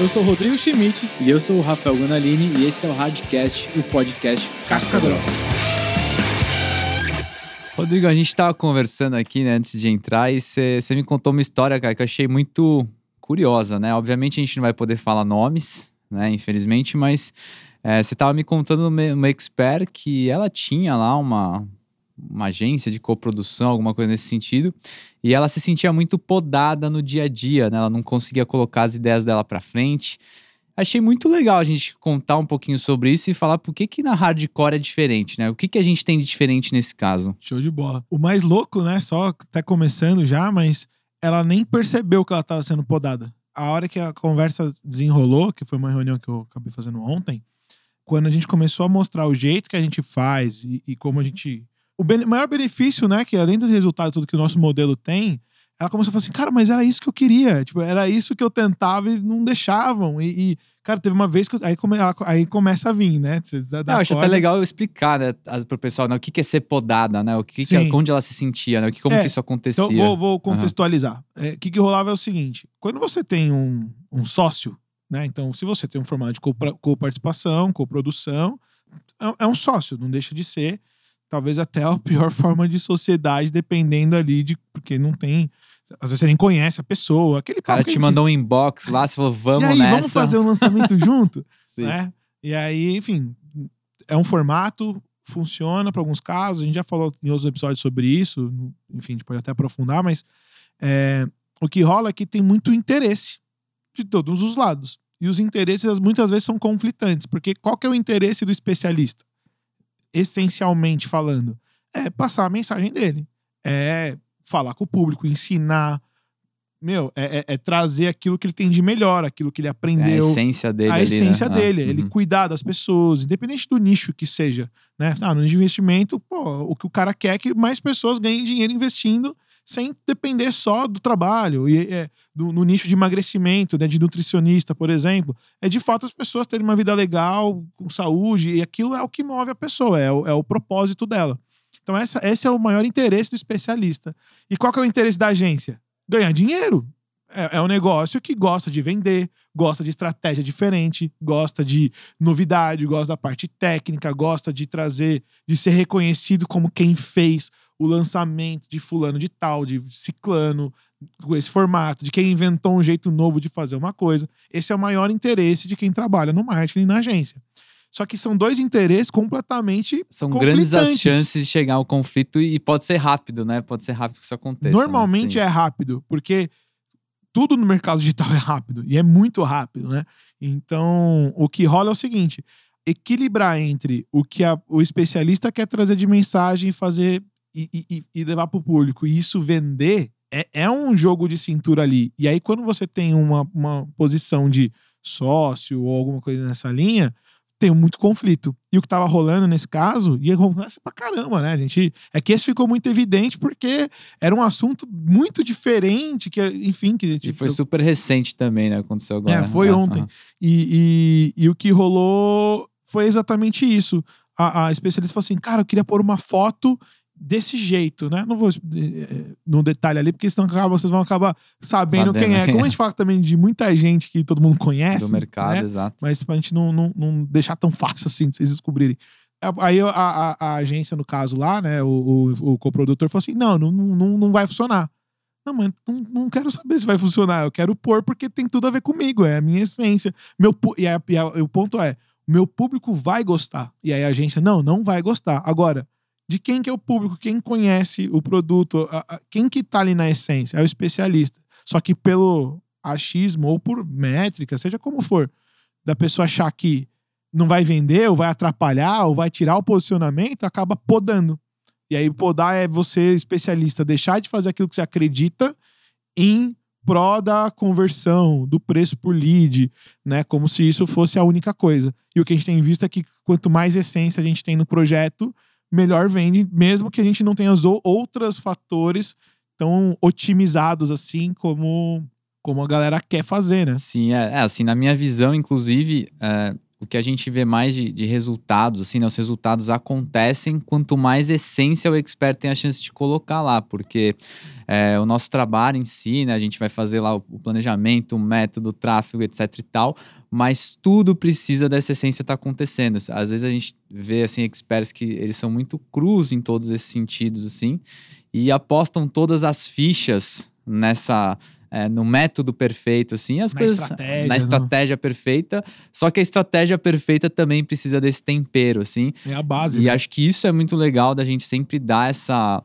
Eu sou o Rodrigo Schmidt. E eu sou o Rafael Gonalini e esse é o Radcast, o podcast Casca Grossa. Rodrigo, a gente estava conversando aqui, né, antes de entrar, e você me contou uma história, cara, que eu achei muito curiosa, né? Obviamente a gente não vai poder falar nomes, né, infelizmente, mas você é, estava me contando uma, uma expert que ela tinha lá uma, uma agência de coprodução, alguma coisa nesse sentido, e ela se sentia muito podada no dia a dia, né? Ela não conseguia colocar as ideias dela para frente. Achei muito legal a gente contar um pouquinho sobre isso e falar por que que na hardcore é diferente, né? O que que a gente tem de diferente nesse caso? Show de bola. O mais louco, né? Só até começando já, mas ela nem percebeu que ela estava sendo podada. A hora que a conversa desenrolou, que foi uma reunião que eu acabei fazendo ontem, quando a gente começou a mostrar o jeito que a gente faz e, e como a gente o ben maior benefício, né, que além do resultado tudo que o nosso modelo tem, ela começou a falar assim, cara, mas era isso que eu queria. Tipo, era isso que eu tentava e não deixavam. E, e cara, teve uma vez que. Aí, come, aí começa a vir, né? Não, acho até legal eu explicar, né, pro pessoal, né, o que, que é ser podada, né? O que, que é, onde ela se sentia, né? Como é, que isso acontecia. Então, vou, vou contextualizar. Uhum. É, o que, que rolava é o seguinte: quando você tem um, um sócio, né? Então, se você tem um formato de coparticipação, coprodução, é, é um sócio, não deixa de ser talvez até a pior forma de sociedade, dependendo ali de. Porque não tem. Às vezes você nem conhece a pessoa. Aquele o cara te gente... mandou um inbox lá, você falou, vamos e aí, nessa. Vamos fazer o um lançamento junto? Sim. Né? E aí, enfim, é um formato, funciona para alguns casos. A gente já falou em outros episódios sobre isso. Enfim, a gente pode até aprofundar, mas é, o que rola é que tem muito interesse de todos os lados. E os interesses muitas vezes são conflitantes, porque qual que é o interesse do especialista? Essencialmente falando, é passar a mensagem dele. É falar com o público, ensinar. Meu, é, é, é trazer aquilo que ele tem de melhor, aquilo que ele aprendeu. É a essência dele. A ali, essência né? dele. Ah, ele uhum. cuidar das pessoas, independente do nicho que seja. Né? Ah, no investimento, pô, o que o cara quer é que mais pessoas ganhem dinheiro investindo sem depender só do trabalho e é, do, no nicho de emagrecimento, né, de nutricionista, por exemplo, é de fato as pessoas terem uma vida legal, com saúde, e aquilo é o que move a pessoa, é o, é o propósito dela. Então, essa, esse é o maior interesse do especialista. E qual que é o interesse da agência? Ganhar dinheiro. É, é um negócio que gosta de vender, gosta de estratégia diferente, gosta de novidade, gosta da parte técnica, gosta de trazer, de ser reconhecido como quem fez o lançamento de fulano de tal, de ciclano, com esse formato, de quem inventou um jeito novo de fazer uma coisa. Esse é o maior interesse de quem trabalha no marketing e na agência. Só que são dois interesses completamente São grandes as chances de chegar ao conflito e pode ser rápido, né? Pode ser rápido que isso aconteça. Normalmente né? é rápido, porque tudo no mercado digital é rápido e é muito rápido, né? Então, o que rola é o seguinte: equilibrar entre o que a, o especialista quer trazer de mensagem e fazer e, e, e levar para o público e isso vender, é, é um jogo de cintura ali. E aí, quando você tem uma, uma posição de sócio ou alguma coisa nessa linha, tem muito conflito. E o que tava rolando nesse caso ia acontecer pra caramba, né? A gente. É que esse ficou muito evidente porque era um assunto muito diferente, que, enfim. Que, tipo, e foi super recente também, né? Aconteceu agora. É, foi ontem. E, e, e, o que rolou foi exatamente isso. A, a especialista falou assim: cara, eu queria pôr uma foto desse jeito, né? Não vou eh, no detalhe ali, porque senão vocês vão acabar sabendo, sabendo quem é. Como a gente fala também de muita gente que todo mundo conhece. Do mercado, né? exato. Mas pra gente não, não, não deixar tão fácil assim de vocês descobrirem. Aí a, a, a, agência, no caso lá, né, o, o, o coprodutor falou assim: não, não, não, não vai funcionar. Não, mas não, não quero saber se vai funcionar. Eu quero pôr porque tem tudo a ver comigo, é a minha essência. Meu, e, a, e, a, e o ponto é: meu público vai gostar. E aí a agência, não, não vai gostar. Agora, de quem que é o público, quem conhece o produto, quem que tá ali na essência, é o especialista. Só que pelo achismo ou por métrica, seja como for, da pessoa achar que não vai vender, ou vai atrapalhar, ou vai tirar o posicionamento, acaba podando. E aí podar é você, especialista, deixar de fazer aquilo que você acredita em pró da conversão, do preço por lead, né? Como se isso fosse a única coisa. E o que a gente tem visto é que quanto mais essência a gente tem no projeto, melhor vende, mesmo que a gente não tenha os outros fatores tão otimizados assim como, como a galera quer fazer, né? Sim, é, é assim, na minha visão, inclusive, é, o que a gente vê mais de, de resultados, assim, né? Os resultados acontecem quanto mais essência o expert tem a chance de colocar lá, porque é, o nosso trabalho em si, né? A gente vai fazer lá o, o planejamento, o método, o tráfego, etc e tal, mas tudo precisa dessa essência estar tá acontecendo. Às vezes a gente vê, assim, experts que eles são muito crus em todos esses sentidos, assim, e apostam todas as fichas nessa é, no método perfeito, assim, as Na coisas estratégia, na né? estratégia perfeita. Só que a estratégia perfeita também precisa desse tempero, assim. É a base. E né? acho que isso é muito legal da gente sempre dar essa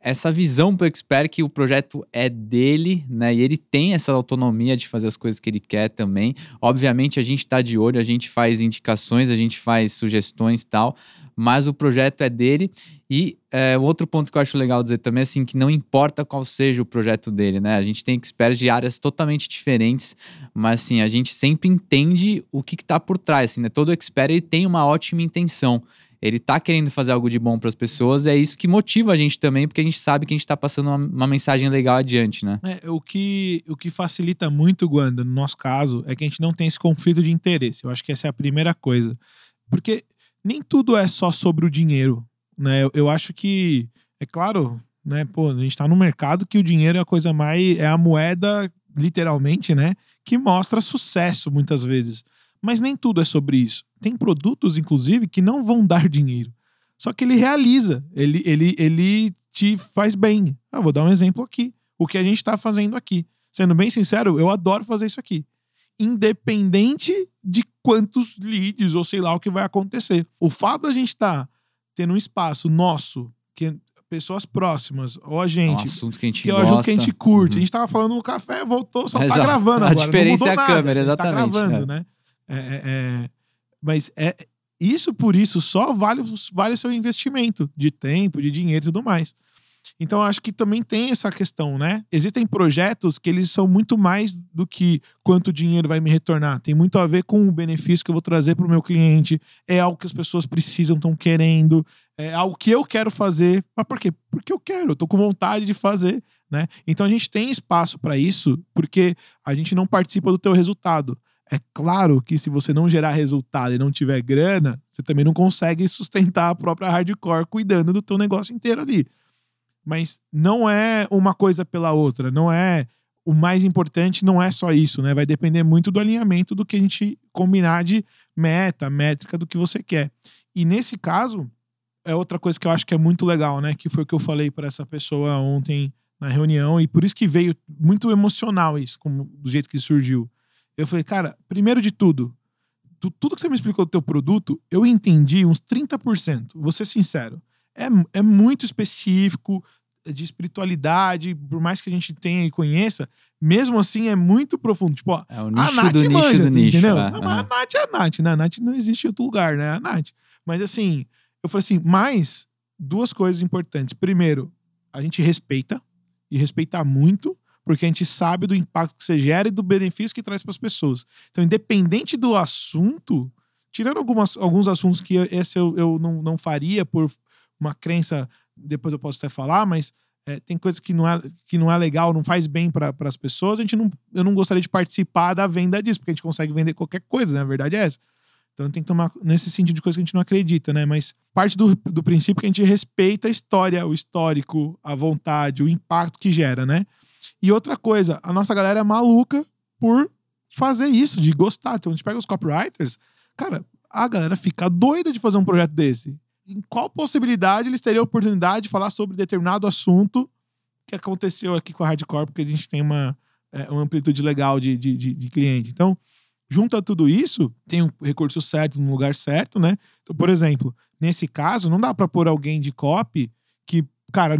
essa visão para o expert que o projeto é dele, né? E ele tem essa autonomia de fazer as coisas que ele quer também. Obviamente a gente está de olho, a gente faz indicações, a gente faz sugestões tal, mas o projeto é dele. E é, outro ponto que eu acho legal dizer também assim, que não importa qual seja o projeto dele, né? A gente tem experts de áreas totalmente diferentes, mas assim, a gente sempre entende o que está por trás, assim, né? Todo expert ele tem uma ótima intenção. Ele tá querendo fazer algo de bom para as pessoas, é isso que motiva a gente também, porque a gente sabe que a gente tá passando uma, uma mensagem legal adiante, né? É, o, que, o que facilita muito, Guanda, no nosso caso, é que a gente não tem esse conflito de interesse. Eu acho que essa é a primeira coisa. Porque nem tudo é só sobre o dinheiro, né? Eu, eu acho que, é claro, né? Pô, a gente tá no mercado que o dinheiro é a coisa mais. é a moeda, literalmente, né? Que mostra sucesso muitas vezes. Mas nem tudo é sobre isso. Tem produtos, inclusive, que não vão dar dinheiro. Só que ele realiza, ele, ele, ele te faz bem. Ah, vou dar um exemplo aqui. O que a gente está fazendo aqui. Sendo bem sincero, eu adoro fazer isso aqui. Independente de quantos leads ou sei lá o que vai acontecer. O fato da gente estar tá tendo um espaço nosso, que pessoas próximas, ou a É um gente, assunto que a gente que é o gosta. assunto que a gente curte. Uhum. A gente tava falando no café, voltou, só tá Exato. gravando A agora. diferença não é a nada. câmera, A gente tá exatamente, gravando, é. né? É, é, é. Mas é, isso por isso só vale, vale o seu investimento de tempo, de dinheiro e tudo mais. Então, acho que também tem essa questão, né? Existem projetos que eles são muito mais do que quanto dinheiro vai me retornar. Tem muito a ver com o benefício que eu vou trazer para o meu cliente. É algo que as pessoas precisam, estão querendo. É algo que eu quero fazer. Mas por quê? Porque eu quero, tô com vontade de fazer, né? Então a gente tem espaço para isso, porque a gente não participa do teu resultado. É claro que se você não gerar resultado e não tiver grana, você também não consegue sustentar a própria hardcore cuidando do teu negócio inteiro ali. Mas não é uma coisa pela outra, não é o mais importante, não é só isso, né? Vai depender muito do alinhamento do que a gente combinar de meta, métrica do que você quer. E nesse caso, é outra coisa que eu acho que é muito legal, né? Que foi o que eu falei para essa pessoa ontem na reunião, e por isso que veio muito emocional isso, como, do jeito que surgiu. Eu falei, cara, primeiro de tudo, tu- tudo que você me explicou do teu produto, eu entendi uns 30%. Vou ser sincero. É, é muito específico, é de espiritualidade, por mais que a gente tenha e conheça, mesmo assim é muito profundo. Tipo, ó, É o a nicho Nath do nicho manja, do tu nicho. entendeu? é, Não, mas a Nath é a Nath, né? A Nath não existe em outro lugar, né? A Nath. Mas assim, eu falei assim, mas duas coisas importantes. Primeiro, a gente respeita, e respeitar muito, porque a gente sabe do impacto que você gera e do benefício que traz para as pessoas. Então, independente do assunto, tirando algumas, alguns assuntos que esse eu, eu não, não faria por uma crença, depois eu posso até falar, mas é, tem coisas que não é, que não é legal, não faz bem para as pessoas, a gente não, eu não gostaria de participar da venda disso, porque a gente consegue vender qualquer coisa, né? Verdade é essa. Então tem que tomar nesse sentido de coisa que a gente não acredita, né? Mas parte do, do princípio que a gente respeita a história, o histórico, a vontade, o impacto que gera, né? E outra coisa, a nossa galera é maluca por fazer isso, de gostar. Então a gente pega os copywriters, cara, a galera fica doida de fazer um projeto desse. Em qual possibilidade eles teriam a oportunidade de falar sobre determinado assunto que aconteceu aqui com a Hardcore, porque a gente tem uma, é, uma amplitude legal de, de, de, de cliente. Então, junta tudo isso, tem um recurso certo no lugar certo, né? Então, por exemplo, nesse caso, não dá pra pôr alguém de copy que, cara,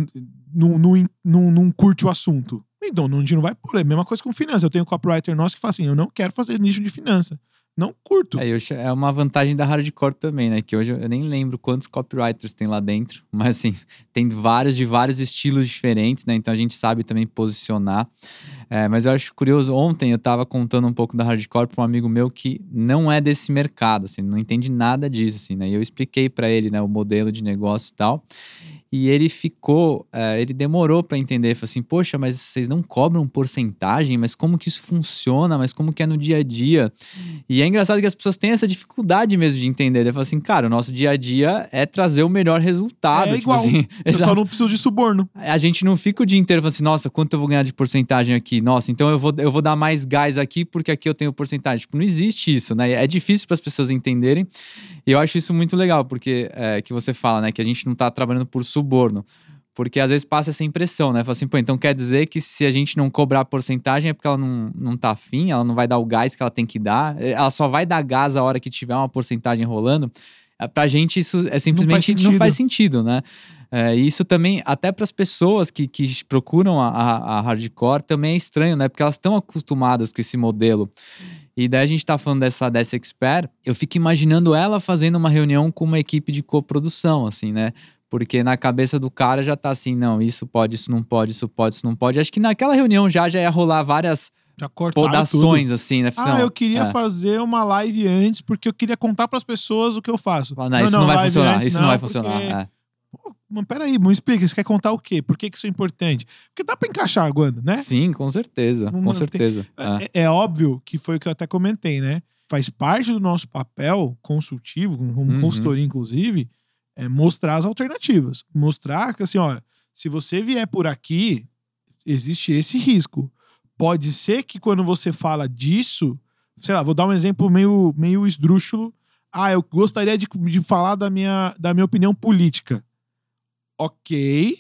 não, não, não, não curte o assunto. Então, a gente não vai pôr. É a mesma coisa com finança. Eu tenho um copywriter nosso que fala assim: eu não quero fazer nicho de finança. Não curto. É, é uma vantagem da hardcore também, né? Que hoje eu nem lembro quantos copywriters tem lá dentro, mas assim, tem vários de vários estilos diferentes, né? Então a gente sabe também posicionar. É, mas eu acho curioso, ontem eu tava contando um pouco da hardcore para um amigo meu que não é desse mercado, assim, não entende nada disso, assim, né? E eu expliquei para ele, né, o modelo de negócio e tal. E ele ficou, é, ele demorou para entender, falou assim, poxa, mas vocês não cobram porcentagem, mas como que isso funciona, mas como que é no dia a dia? E é engraçado que as pessoas têm essa dificuldade mesmo de entender. Ele fala assim, cara, o nosso dia a dia é trazer o melhor resultado. É tipo igual. assim, Eu só não preciso de suborno. A gente não fica o dia inteiro falando assim, nossa, quanto eu vou ganhar de porcentagem aqui? Nossa, então eu vou, eu vou dar mais gás aqui porque aqui eu tenho porcentagem. Tipo, não existe isso, né? É difícil para as pessoas entenderem. E eu acho isso muito legal, porque é, que você fala, né, que a gente não tá trabalhando por suborno. Porque às vezes passa essa impressão, né? Fala assim, pô, então quer dizer que se a gente não cobrar a porcentagem é porque ela não, não tá afim, ela não vai dar o gás que ela tem que dar, ela só vai dar gás a hora que tiver uma porcentagem rolando. É, Pra gente isso é simplesmente não faz sentido, sentido. né? É, isso também, até para as pessoas que, que procuram a, a, a hardcore, também é estranho, né? Porque elas estão acostumadas com esse modelo. E daí a gente tá falando dessa, dessa expert, eu fico imaginando ela fazendo uma reunião com uma equipe de coprodução, assim, né? Porque na cabeça do cara já tá assim, não, isso pode, isso não pode, isso pode, isso não pode. Acho que naquela reunião já, já ia rolar várias Já podações, tudo. assim, né? Ah, Não, eu queria é. fazer uma live antes porque eu queria contar pras pessoas o que eu faço. Fala, Não, isso não, vai live funcionar, antes isso não, vai porque- funcionar. é. Pô, mas peraí, me explica, você quer contar o quê? Por que, que isso é importante? Porque dá pra encaixar a Wanda, né? Sim, com certeza, Não- com não tem- certeza. é. É, é óbvio que foi o que eu até comentei, né? Faz parte do nosso papel consultivo, como Uhum. consultoria, inclusive, é mostrar as alternativas. Mostrar que, assim, olha, se você vier por aqui, existe esse risco. Pode ser que quando você fala disso, sei lá, vou dar um exemplo meio, meio esdrúxulo. Ah, eu gostaria de, de falar da minha, da minha opinião política. Ok,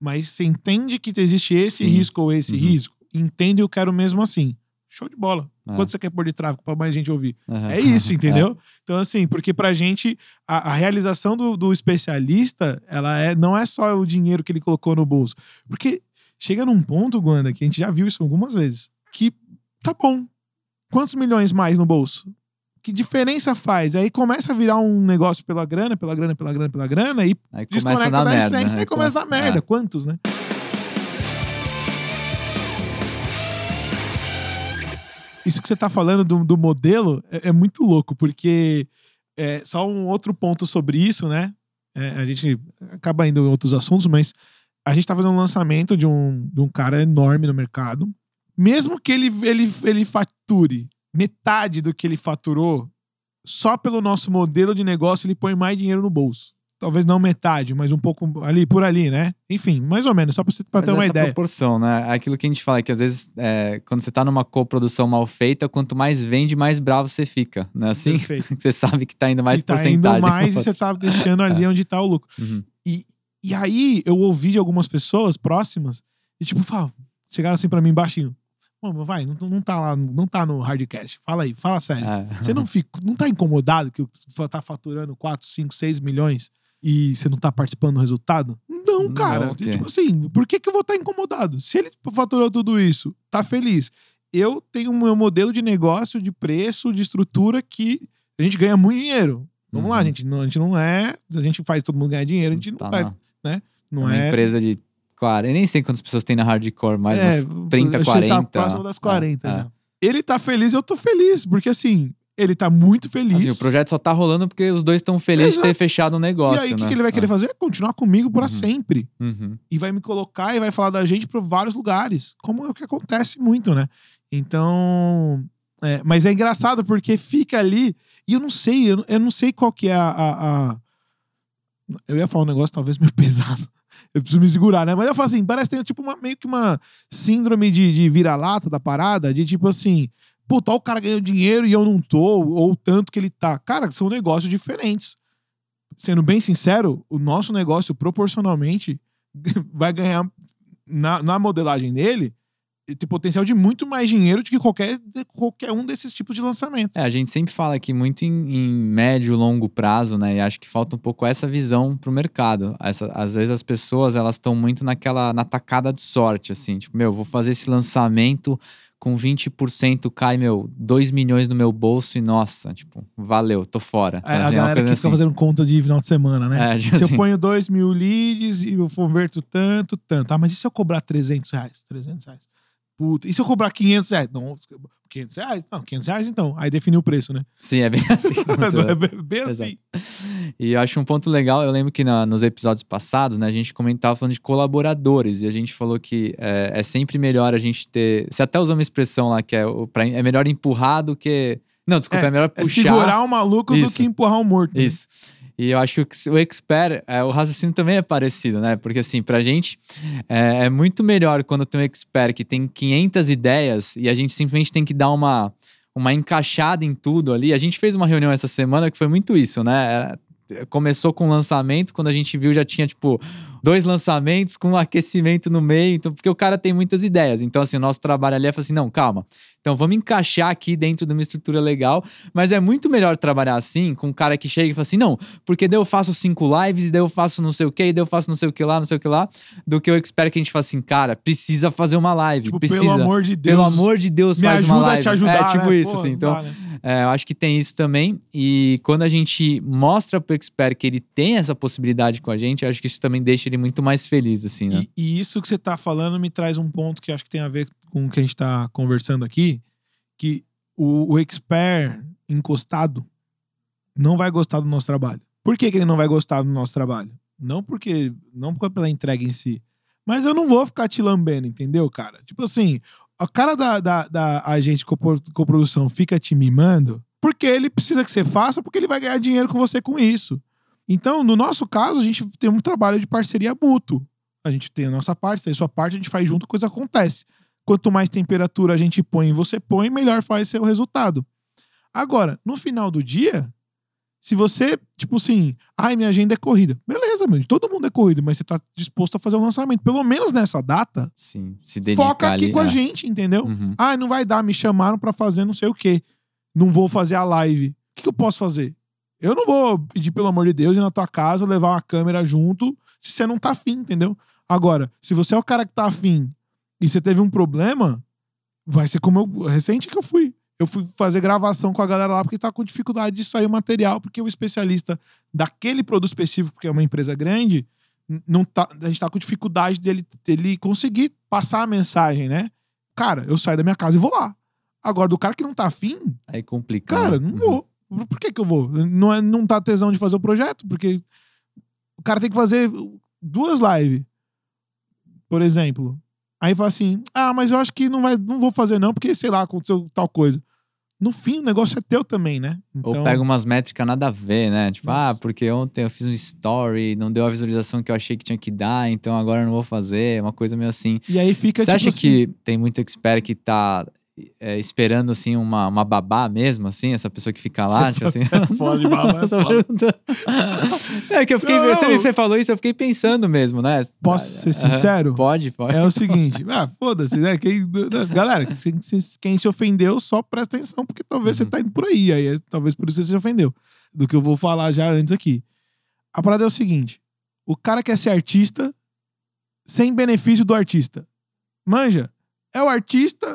mas você entende que existe esse Sim. risco ou esse Uhum. risco? Entende, eu quero mesmo assim. Show de bola. É. Quanto você quer pôr de tráfego pra mais gente ouvir? Aham. É isso, entendeu? Então, assim, porque pra gente, a, a realização do, do especialista, ela é, não é só o dinheiro que ele colocou no bolso. Porque chega num ponto, Guanda, que a gente já viu isso algumas vezes, que tá bom. Quantos milhões mais no bolso? Que diferença faz? Aí começa a virar um negócio pela grana, pela grana, pela grana, pela grana, e Aí desconecta da merda. essência, né? aí começa a dar merda. é. Quantos, né? Isso que você tá falando do, do modelo é, é muito louco, porque é, só um outro ponto sobre isso, né? É, a gente acaba indo em outros assuntos, mas a gente tá fazendo um lançamento de um, de um cara enorme no mercado. Mesmo que ele, ele, ele fature metade do que ele faturou, só pelo nosso modelo de negócio ele põe mais dinheiro no bolso. Talvez não metade, mas um pouco ali por ali, né? Enfim, mais ou menos, só pra pra ter uma essa ideia. proporção, né? Aquilo que a gente fala, que às vezes, é, quando você tá numa coprodução mal feita, quanto mais vende, mais bravo você fica, não é assim? Você sabe que tá indo mais e tá porcentagem. indo mais e você tá deixando ali onde tá o lucro. Uhum. E aí eu ouvi de algumas pessoas próximas e tipo, fala, chegaram assim pra mim baixinho. Mas vai, não, não tá lá, não tá no hardcast. Fala aí, fala sério. É. Você não fica, não tá incomodado que tá faturando 4, 5, 6 milhões e você não tá participando do resultado? Não, Não, cara. o quê? tipo assim, por que, que eu vou estar incomodado? Se ele faturou tudo isso, tá feliz. Eu tenho o meu modelo de negócio, de preço, de estrutura que a gente ganha muito dinheiro. Vamos lá, Uhum. a gente, não, a gente não é. A gente faz todo mundo ganhar dinheiro, a gente não Tá vai. lá. Não uma é. empresa de 40. Eu nem sei quantas pessoas tem na hardcore, mas é, umas 30, acho que 40. Tá próximo das 40 É, é. já. Ele tá feliz, eu tô feliz, porque assim, ele tá muito feliz. Assim, o projeto só tá rolando porque os dois estão felizes de ter Exato. fechado o e negócio. aí, o que, né? que ele vai querer É. fazer? Continuar comigo pra Uhum. sempre. Uhum. e vai me colocar e vai falar da gente para vários lugares, como é o que acontece muito, né? Então, é, mas é engraçado porque fica ali e eu não sei, eu, eu não sei qual que é a, a- a- eu ia falar um negócio talvez meio pesado. Eu preciso me segurar, né? Mas eu falo assim, parece que tem tipo uma, meio que uma síndrome de, de vira-lata da parada, de tipo assim, puta, o cara ganhando dinheiro e eu não tô, ou tanto que ele tá. Cara, são negócios diferentes. Sendo bem sincero, o nosso negócio proporcionalmente vai ganhar na, na modelagem dele tem potencial de muito mais dinheiro do que qualquer, qualquer um desses tipos de lançamento. É, a gente sempre fala aqui muito em, em médio longo prazo, né? E acho que falta um pouco essa visão pro mercado. Essa, às vezes as pessoas, elas estão muito naquela, na tacada de sorte, assim. Tipo, meu, vou fazer esse lançamento com 20% cai, meu, 2 milhões no meu bolso e, nossa, tipo, valeu, tô fora. É, a Assim, uma galera que coisa fica assim. fazendo conta de final de semana, né? É, se eu assim, ponho 2 mil leads e eu converto tanto, tanto. Ah, mas e se eu cobrar 300 reais? 300 reais. Puta, e se eu cobrar 500 reais? Não, 500 reais? Não, 500 reais então. Aí definiu o preço, né? Sim, é bem assim. é bem- Exato. assim. E eu acho um ponto legal, eu lembro que na- nos episódios passados, né, a gente comentava falando de colaboradores, e a gente falou que é, é sempre melhor a gente ter. Você até usou uma expressão lá que é, pra- é melhor empurrar do que. Não, desculpa, é, melhor É puxar. segurar o maluco do Isso. que empurrar o morto. né? Isso. E eu acho que o ex- o expert, é, o raciocínio também é parecido, né? Porque assim, pra gente é, é muito melhor quando tem um expert que tem 500 ideias e a gente simplesmente tem que dar uma, uma encaixada em tudo ali. A gente fez uma reunião essa semana que foi muito isso, né? Era- Começou com o lançamento, quando a gente viu já tinha, tipo, dois lançamentos com um aquecimento no meio, então, porque o cara tem muitas ideias. Então, assim, o nosso trabalho ali é falar assim: não, calma. Então, vamos encaixar aqui dentro de uma estrutura legal, mas é muito melhor trabalhar assim, com um cara que chega e fala assim: não, porque daí eu faço cinco lives, daí eu faço não sei o que, e daí eu faço não sei o que lá, não sei o que lá, do que eu espero que a gente fala assim, cara, precisa fazer uma live. Tipo, precisa. pelo amor de Deus. Pelo amor de Deus, me faz ajuda uma live. a te ajudar. É tipo né? isso, Pô, assim. Então, dá, né? É, eu acho que tem isso também. E quando a gente mostra pro expert que ele tem essa possibilidade com a gente, eu acho que isso também deixa ele muito mais feliz, assim, né? E, e isso que você tá falando me traz um ponto que acho que tem a ver com o que a gente tá conversando aqui, que o, o expert encostado não vai gostar do nosso trabalho. Por que, que ele não vai gostar do nosso trabalho? Não porque não pela entrega em si, mas eu não vou ficar te lambendo, entendeu, cara? Tipo assim, o cara da, da, da agente de copro- coprodução fica te mimando porque ele precisa que você faça, porque ele vai ganhar dinheiro com você com isso. Então, no nosso caso, a gente tem um trabalho de parceria mútuo. A gente tem a nossa parte, tem a sua parte, a gente faz junto, coisa acontece. Quanto mais temperatura a gente põe e você põe, melhor ser o resultado. Agora, no final do dia, se você, tipo assim, ai, minha agenda é corrida. Beleza, meu, todo mundo é corrido, mas você tá disposto a fazer o lançamento. Pelo menos nessa data, Sim, se dedicar foca aqui ali. com a é. gente, entendeu? Uhum. Ah, não vai dar, me chamaram pra fazer não sei o quê. Não vou fazer a live. O que, que eu posso fazer? Eu não vou pedir, pelo amor de Deus, ir na tua casa, levar uma câmera junto, se você não tá afim, entendeu? Agora, se você é o cara que tá afim e você teve um problema, vai ser como eu. Recente que eu fui. Eu fui fazer gravação com a galera lá porque tá com dificuldade de sair o material, porque o especialista daquele produto específico, porque é uma empresa grande, não tá, a gente tá com dificuldade dele, dele conseguir passar a mensagem, né? Cara, eu saio da minha casa e vou lá. Agora, do cara que não tá afim, Aí complica. cara, né? não Uhum. vou. Por que que eu vou? Não, é, não tá tesão de fazer o projeto? Porque o cara tem que fazer duas lives, por exemplo. Aí fala assim, ah, mas eu acho que não, vai, não vou fazer não, porque, sei lá, aconteceu tal coisa. No fim, o negócio é teu também, né? Ou pega umas métricas nada a ver, né? Tipo, Nossa. ah, porque ontem eu fiz um story, não deu a visualização que eu achei que tinha que dar, então agora eu não vou fazer. Uma coisa meio assim. E aí fica, Você tipo acha assim, que tem muito expert que tá é, esperando, assim, uma, uma babá mesmo, assim? Essa pessoa que fica lá, Você tipo assim... você é foda de babá, é foda. É que eu fiquei... Não, Você me falou isso, eu fiquei pensando mesmo, né? Posso ser Aham. sincero? Pode, pode. É o seguinte, ah, foda-se, né? Quem, galera, quem, quem se ofendeu, só presta atenção, porque talvez você Uhum. tá indo por aí. Aí é- talvez por isso você se ofendeu. Do que eu vou falar já antes aqui. A parada é o seguinte: o cara quer ser artista sem benefício do artista. Manja, é o artista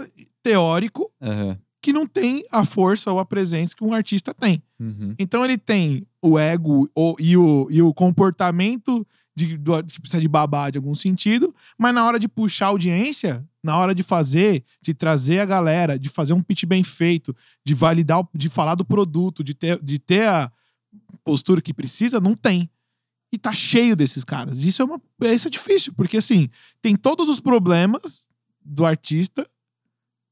teórico Aham. que não tem a força ou a presença que um artista tem. Uhum. Então ele tem o ego o- e, o, e o comportamento de, do- que precisa de babá de algum sentido, mas na hora de puxar a audiência, na hora de fazer, de trazer a galera, de fazer um pitch bem feito, de validar, de falar do produto, de ter, de ter a postura que precisa, não tem. E tá cheio desses caras. Isso é, uma, isso é difícil, porque assim, tem todos os problemas do artista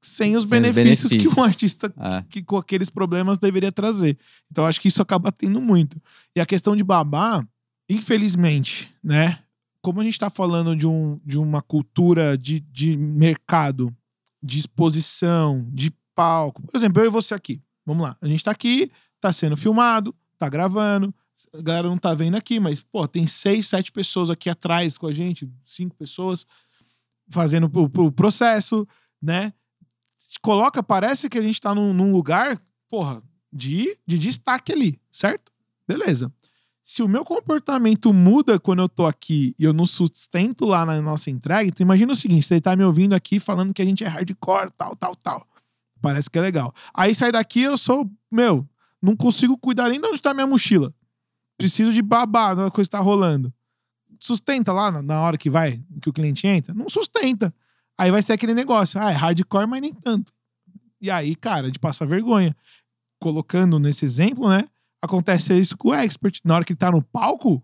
sem os Sem os benefícios, que benefícios. um artista É. que com aqueles problemas deveria trazer. Então acho que isso acaba tendo muito. E a questão de babá, infelizmente, né? Como a gente está falando de, um, de uma cultura de, de mercado, de exposição, de palco. Por exemplo, eu e você aqui. Vamos lá. A gente tá aqui, tá sendo filmado, tá gravando. A galera não tá vendo aqui, mas, pô, tem seis, sete pessoas aqui atrás com a gente, cinco pessoas fazendo o, o processo, né? Coloca, parece que a gente tá num, num lugar, porra, de, de destaque ali, certo? Beleza. Se o meu comportamento muda quando eu tô aqui e eu não sustento lá na nossa entrega, então imagina o seguinte: você tá me ouvindo aqui falando que a gente é hardcore, tal, tal, tal. Parece que é legal. Aí sai daqui, eu sou, meu, não consigo cuidar nem de onde tá minha mochila. Preciso de babá na coisa tá rolando. Sustenta lá na hora que vai, que o cliente entra? Não sustenta. Aí vai ser aquele negócio, ah, é hardcore, mas nem tanto. E aí, cara, de passar vergonha. Colocando nesse exemplo, né? Acontece isso com o expert. Na hora que ele tá no palco,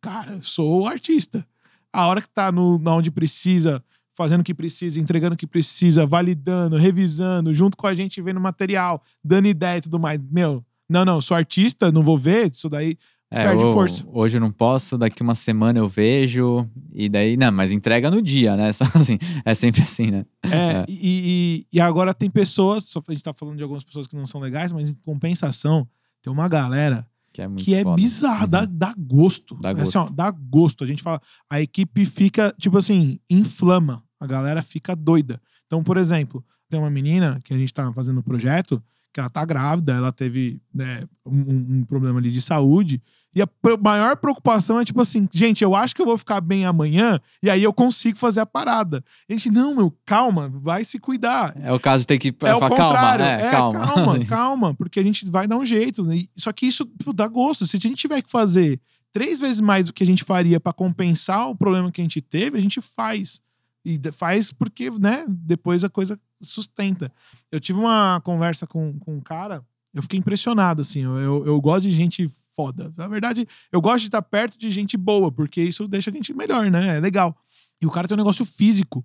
cara, sou artista. A hora que tá no, na onde precisa, fazendo o que precisa, entregando o que precisa, validando, revisando, junto com a gente vendo material, dando ideia e tudo mais. Meu, não, não, sou artista, não vou ver, isso daí É, perde o- força. Hoje eu não posso, daqui uma semana eu vejo. E daí, não, mas entrega no dia, né? Assim, é sempre assim, né? É, É. E, e, e agora tem pessoas, só a gente tá falando de algumas pessoas que não são legais, mas em compensação, tem uma galera Que é muito que é foda. bizarra, dá, dá gosto. Dá É assim, gosto. ó, dá gosto. A gente fala, a equipe fica, tipo assim, inflama. A galera fica doida. Então, por exemplo, tem uma menina que a gente tá fazendo um projeto, que ela tá grávida, ela teve né, um- um problema ali de saúde. E a maior preocupação é tipo assim, gente, eu acho que eu vou ficar bem amanhã e aí eu consigo fazer a parada. A gente, não, meu, calma, vai se cuidar. É o caso ter que É o falar, contrário. calma, é, É, calma. calma, calma, porque a gente vai dar um jeito. né? Só que isso dá gosto. Se a gente tiver que fazer três vezes mais do que a gente faria pra compensar o problema que a gente teve, a gente faz. E faz porque, né, depois a coisa sustenta. Eu tive uma conversa com, com um cara, eu fiquei impressionado, assim. Eu, eu, eu gosto de gente foda. Na verdade, eu gosto de estar perto de gente boa, porque isso deixa a gente melhor, né? É legal. E o cara tem um negócio físico.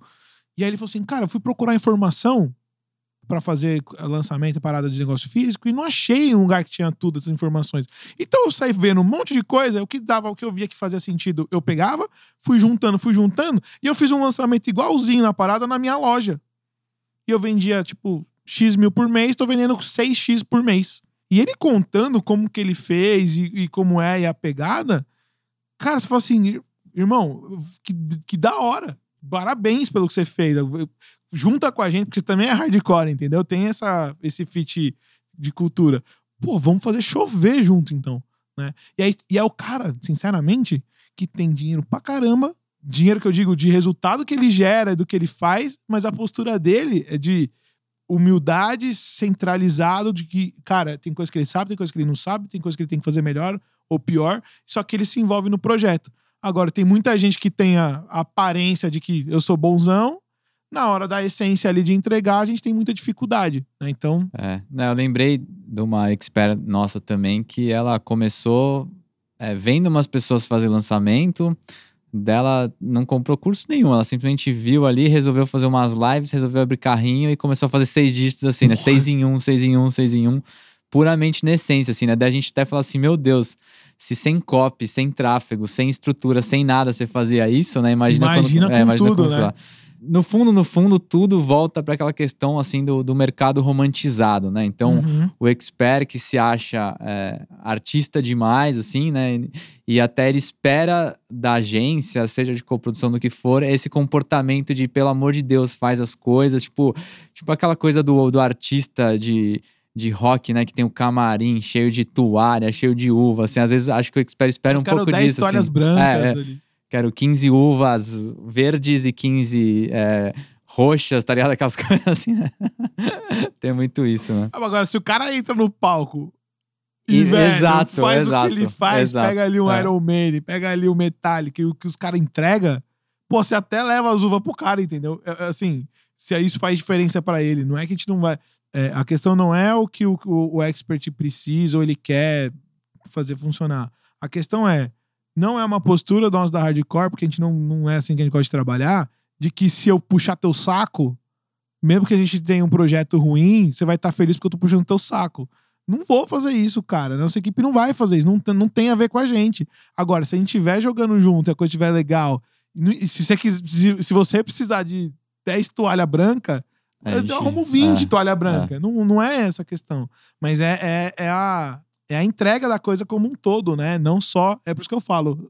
E aí ele falou assim, cara, eu fui procurar informação pra fazer lançamento e parada de negócio físico e não achei um lugar que tinha tudo essas informações. Então eu saí vendo um monte de coisa, o que dava, o que eu via que fazia sentido, eu pegava, fui juntando, fui juntando, e eu fiz um lançamento igualzinho na parada na minha loja. E eu vendia, tipo, X mil por mês, tô vendendo 6X por mês. E ele contando como que ele fez e, e como é e a pegada, cara, você fala assim, irmão, que, que da hora. Parabéns pelo que você fez. Junta com a gente, porque você também é hardcore, entendeu? Tem essa, esse fit de cultura. Pô, vamos fazer chover junto, então. Né? E, aí, e é o cara, sinceramente, que tem dinheiro pra caramba. Dinheiro que eu digo de resultado que ele gera, do que ele faz, mas a postura dele é de humildade, centralizado, de que, cara, tem coisa que ele sabe, tem coisa que ele não sabe, tem coisa que ele tem que fazer melhor ou pior, só que ele se envolve no projeto. Agora, tem muita gente que tem a, a aparência de que eu sou bonzão, na hora da essência ali de entregar, a gente tem muita dificuldade. Né? Então, É, eu lembrei de uma expert nossa também que ela começou é, vendo umas pessoas fazer lançamento, dela não comprou curso nenhum, ela simplesmente viu ali, resolveu fazer umas lives, resolveu abrir carrinho e começou a fazer seis dígitos assim, né? Seis em um, seis em um, seis em um, puramente na essência, assim, né? Daí a gente até fala assim, meu Deus, se sem copy, sem tráfego, sem estrutura, sem nada você fazia isso, né? Imagina, Imagina quando, com é, imagina tudo, né? lá, no fundo, no fundo, tudo volta para aquela questão assim do, do mercado romantizado, né? Então, uhum. o expert que se acha é, artista demais, assim, né? E até ele espera da agência, seja de coprodução do que for, esse comportamento de, pelo amor de Deus, faz as coisas. Tipo, tipo aquela coisa do, do artista de, de rock, né? Que tem o camarim cheio de toalha, cheio de uva. Assim, às vezes acho que o expert espera um pouco 10 disso. assim. brancas É, é. ali. Quero 15 uvas verdes e 15 é, roxas, tá ligado? Aquelas coisas assim, né? Tem muito isso, né? Ah, Agora, se o cara entra no palco E- e, velho, exato, faz exato, o que ele faz, exato, pega ali um é. Iron Maiden, pega ali o Metallica, o que os caras entregam, pô, você até leva as uvas pro cara, entendeu? É, é Assim, se isso faz diferença pra ele, não é que a gente não vai... é, a questão não é o que o, o, o expert precisa ou ele quer fazer funcionar. A questão é, não é uma postura nossa da hardcore, porque a gente não, não é assim que a gente gosta de trabalhar, de que se eu puxar teu saco, mesmo que a gente tenha um projeto ruim, você vai estar feliz porque eu tô puxando teu saco. Não vou fazer isso, cara. Nossa equipe não vai fazer isso. Não, tem- não tem a ver com a gente. Agora, se a gente estiver jogando junto e a coisa estiver legal, se você, quis- se, você precisar de 10 toalha branca, A eu gente- arrumo 20 é, toalha branca. Não, não é essa a questão. Mas é, é, é, a, é a entrega da coisa como um todo, né? Não só. É por isso que eu falo,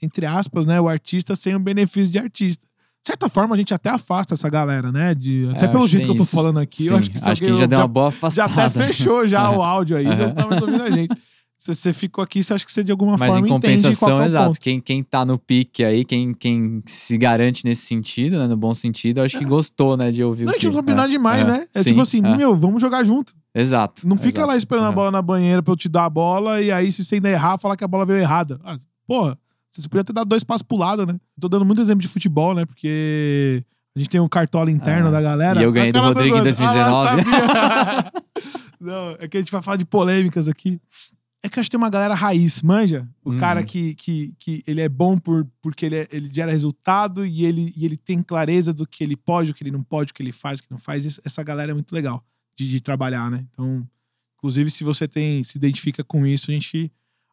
entre aspas, né? O artista sem o benefício de artista. De certa forma, a gente até afasta essa galera, né? De, até É, pelo jeito que eu tô isso. falando aqui, eu Sim, acho que acho que já deu já- uma boa já afastada. até fechou já o áudio aí, não tá mais ouvindo a gente. Se você ficou aqui, você acha que você de alguma Mas forma em entende que compensação, é o exato. ponto. Quem, quem tá no pique aí, quem, quem se garante nesse sentido, né, no bom sentido, eu acho que gostou, né, de ouvir Não, o a gente que... não sabe nada é, demais, é, né? É sim, tipo assim, é, meu, vamos jogar junto. Exato. Não fica exato, lá esperando a é. bola na banheira pra eu te dar a bola e aí, se você ainda errar, falar que a bola veio errada. Ah, porra, você podia ter dado dois passos pro lado, né? Tô dando muito exemplo de futebol, né? Porque A gente tem um cartola interno Ah, da galera. e eu ganhei do Rodrigo em do- Ah, lá, 2019. sabia. Não, é que a gente vai falar de polêmicas aqui. É que eu acho que tem uma galera raiz, manja? O Uhum. cara que, que, que ele é bom por, porque ele, é- ele gera resultado e ele, e ele tem clareza do que ele pode, o que ele não pode, o que ele faz, o que não faz. Essa galera é muito legal de, de trabalhar, né? Então, inclusive, se você tem se identifica com isso, a gente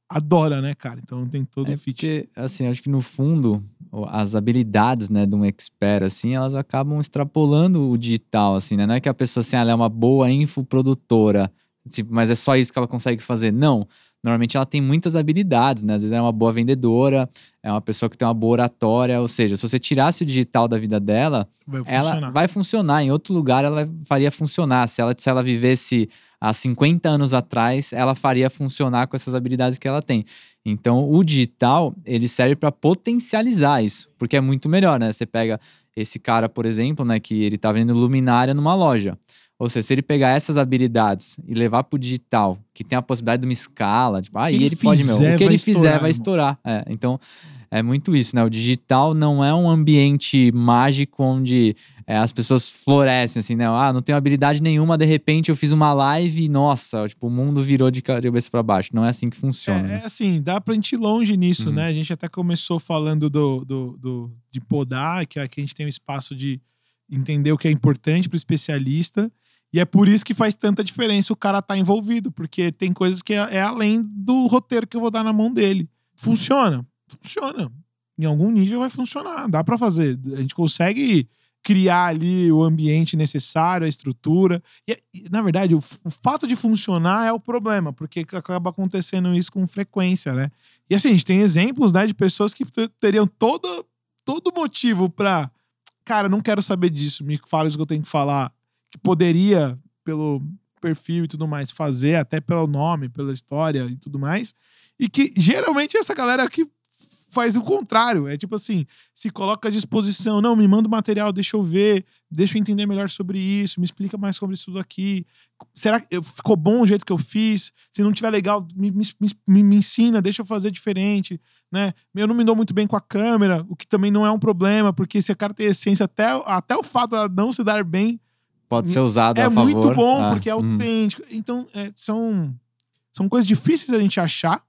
adora, né, cara? Então tem todo É o fit. porque, assim, acho que no fundo, as habilidades, né, de um expert, assim, elas acabam extrapolando o digital, assim, né? Não é que a pessoa, assim, ela é uma boa infoprodutora, tipo, mas é só isso que ela consegue fazer. Não. Normalmente ela tem muitas habilidades, né? Às vezes é uma boa vendedora, é uma pessoa que tem uma boa oratória, ou seja, se você tirasse o digital da vida dela, Vai ela funcionar. vai funcionar. Em outro lugar, ela faria funcionar. Se ela, se ela vivesse há 50 anos atrás, ela faria funcionar com essas habilidades que ela tem. Então, o digital, ele serve para potencializar isso, porque é muito melhor, né? Você pega esse cara, por exemplo, né, que ele tá vendo luminária numa loja. Ou seja, se ele pegar essas habilidades e levar pro digital, que tem a possibilidade de uma escala, tipo, aí ele ele, pode, meu, o que ele fizer estourar, vai estourar. É, então, é muito isso, né? O digital não é um ambiente mágico onde é, as pessoas florescem, assim, né? Ah, não tenho habilidade nenhuma, de repente eu fiz uma live e, nossa, tipo, o mundo virou de ca- de cabeça pra baixo. Não é assim que funciona. É, né? é assim, dá pra gente ir longe nisso, Uhum. né? A gente até começou falando do, do, do- de podar, que aqui a gente tem um espaço de entender o que é importante pro especialista. E é por isso que faz tanta diferença o cara tá envolvido, porque tem coisas que é, é além do roteiro que eu vou dar na mão dele. Funciona? Funciona. Em algum nível vai funcionar, dá pra fazer. A gente consegue criar ali o ambiente necessário, a estrutura. E, e, na verdade, o, o fato de funcionar é o problema, porque acaba acontecendo isso com frequência, né? E assim, a gente tem exemplos, né, de pessoas que teriam todo, todo motivo pra. Cara, não quero saber disso, me fala isso que eu tenho que falar. Que poderia, pelo perfil e tudo mais, fazer, até pelo nome, pela história e tudo mais. E que geralmente essa galera que faz o contrário. É tipo assim, se coloca à disposição. Não, me manda o material, deixa eu ver, deixa eu entender melhor sobre isso, me explica mais sobre isso daqui. Será que ficou bom o jeito que eu fiz? Se não tiver legal, me, me, me, me ensina, deixa eu fazer diferente, né? Eu não me dou muito bem com a câmera, o que também não é um problema, porque se a cara tem essência, até, até o fato dela não se dar bem Pode ser usado é a favor. muito bom, Ah, porque é hum. autêntico. Então, é, são, são coisas difíceis a gente achar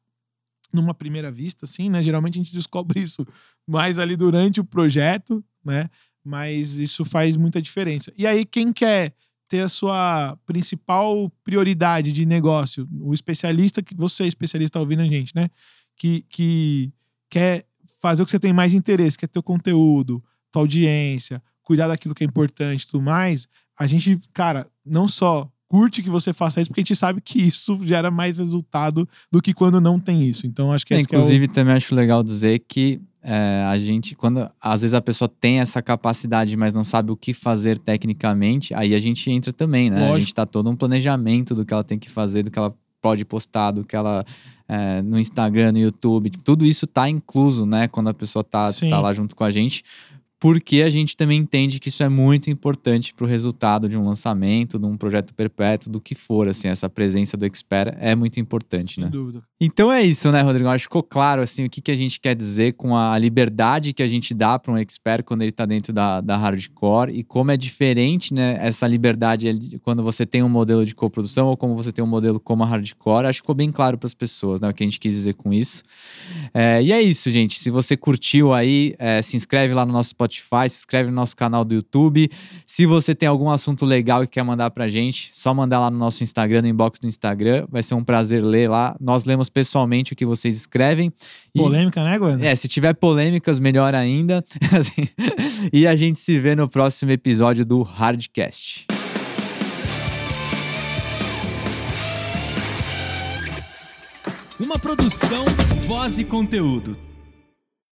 numa primeira vista, assim, né? Geralmente a gente descobre isso mais ali durante o projeto, né? Mas isso faz muita diferença. E aí, quem quer ter a sua principal prioridade de negócio, o especialista, que você, especialista, tá ouvindo a gente, né? Que, que quer fazer o que você tem mais interesse, quer ter o conteúdo, tua audiência, cuidar daquilo que é importante e tudo mais, a gente, cara, não só curte que você faça isso, porque a gente sabe que isso gera mais resultado do que quando não tem isso. Então, acho que É, esse que é o- inclusive, também acho legal dizer que é, a gente, quando às vezes a pessoa tem essa capacidade, mas não sabe o que fazer tecnicamente, aí a gente entra também, né? A Lógico. gente tá todo um planejamento do que ela tem que fazer, do que ela pode postar, do que ela é, no Instagram, no YouTube, tipo, tudo isso tá incluso, né? Quando a pessoa tá, Sim. tá lá junto com a gente. Porque a gente também entende que isso é muito importante para o resultado de um lançamento, de um projeto perpétuo, do que for, assim, essa presença do expert é muito importante, sem né? dúvida. Então é isso, né, Rodrigo? Acho que ficou claro assim, o que, que a gente quer dizer com a liberdade que a gente dá para um expert quando ele está dentro da, da hardcore e como é diferente né, essa liberdade quando você tem um modelo de coprodução ou como você tem um modelo como a hardcore. Acho que ficou bem claro para as pessoas né, o que a gente quis dizer com isso. É, e é isso, gente. Se você curtiu aí, é, se inscreve lá no nosso Spotify, se inscreve no nosso canal do YouTube. Se você tem algum assunto legal e quer mandar pra gente, só mandar lá no nosso Instagram, no inbox do Instagram. Vai ser um prazer ler lá. Nós lemos pessoalmente o que vocês escrevem. E, Polêmica, né, Guana? é, se tiver polêmicas, melhor ainda. Assim, e a gente se vê no próximo episódio do Hardcast. Uma produção, voz e conteúdo.